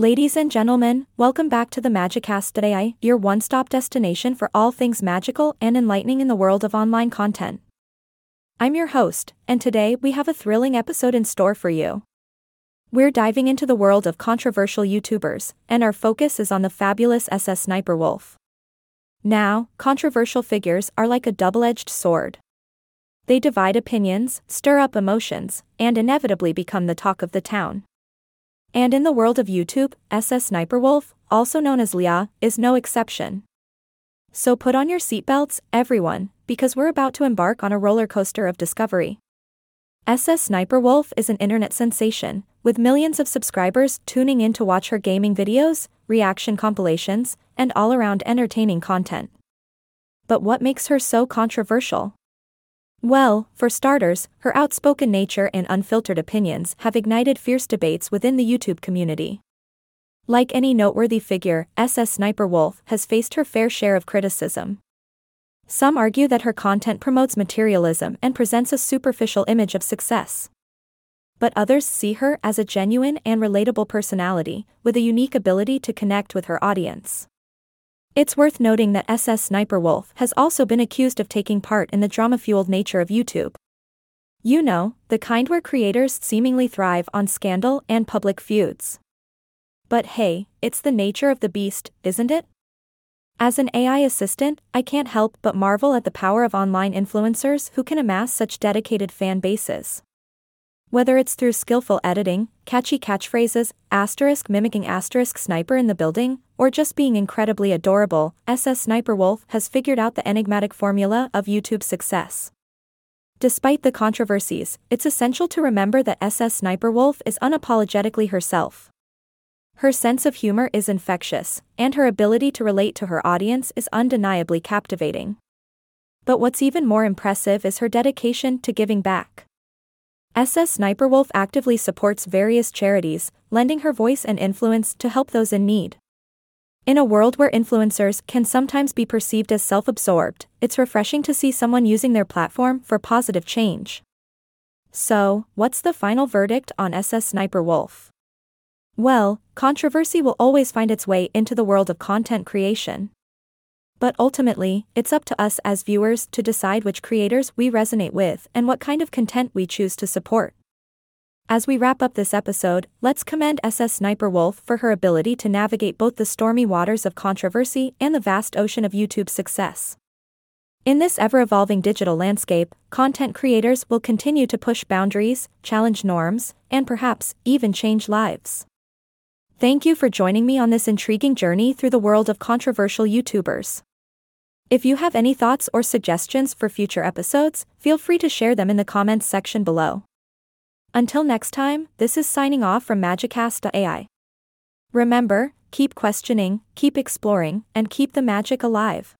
Ladies and gentlemen, welcome back to the Magicast today, your one stop destination for all things magical and enlightening in the world of online content. I'm your host, and today we have a thrilling episode in store for you. We're diving into the world of controversial YouTubers, and our focus is on the fabulous SS Sniper Wolf. Now, controversial figures are like a double edged sword. They divide opinions, stir up emotions, and inevitably become the talk of the town. And in the world of YouTube, SS Sniper Wolf, also known as Leah, is no exception. So put on your seatbelts, everyone, because we're about to embark on a roller coaster of discovery. SS Sniper Wolf is an internet sensation, with millions of subscribers tuning in to watch her gaming videos, reaction compilations, and all around entertaining content. But what makes her so controversial? Well, for starters, her outspoken nature and unfiltered opinions have ignited fierce debates within the YouTube community. Like any noteworthy figure, SS Sniper Wolf has faced her fair share of criticism. Some argue that her content promotes materialism and presents a superficial image of success. But others see her as a genuine and relatable personality, with a unique ability to connect with her audience. It's worth noting that SS Sniper Wolf has also been accused of taking part in the drama fueled nature of YouTube. You know, the kind where creators seemingly thrive on scandal and public feuds. But hey, it's the nature of the beast, isn't it? As an AI assistant, I can't help but marvel at the power of online influencers who can amass such dedicated fan bases. Whether it's through skillful editing, catchy catchphrases, asterisk mimicking asterisk sniper in the building, or just being incredibly adorable, SS Sniper Wolf has figured out the enigmatic formula of YouTube success. Despite the controversies, it's essential to remember that SS Sniper Wolf is unapologetically herself. Her sense of humor is infectious, and her ability to relate to her audience is undeniably captivating. But what's even more impressive is her dedication to giving back. SS Sniper Wolf actively supports various charities, lending her voice and influence to help those in need. In a world where influencers can sometimes be perceived as self absorbed, it's refreshing to see someone using their platform for positive change. So, what's the final verdict on SS Sniper Wolf? Well, controversy will always find its way into the world of content creation. But ultimately, it's up to us as viewers to decide which creators we resonate with and what kind of content we choose to support. As we wrap up this episode, let's commend SS Sniper Wolf for her ability to navigate both the stormy waters of controversy and the vast ocean of YouTube success. In this ever evolving digital landscape, content creators will continue to push boundaries, challenge norms, and perhaps even change lives. Thank you for joining me on this intriguing journey through the world of controversial YouTubers. If you have any thoughts or suggestions for future episodes, feel free to share them in the comments section below. Until next time, this is signing off from Magicast.ai. Remember, keep questioning, keep exploring, and keep the magic alive.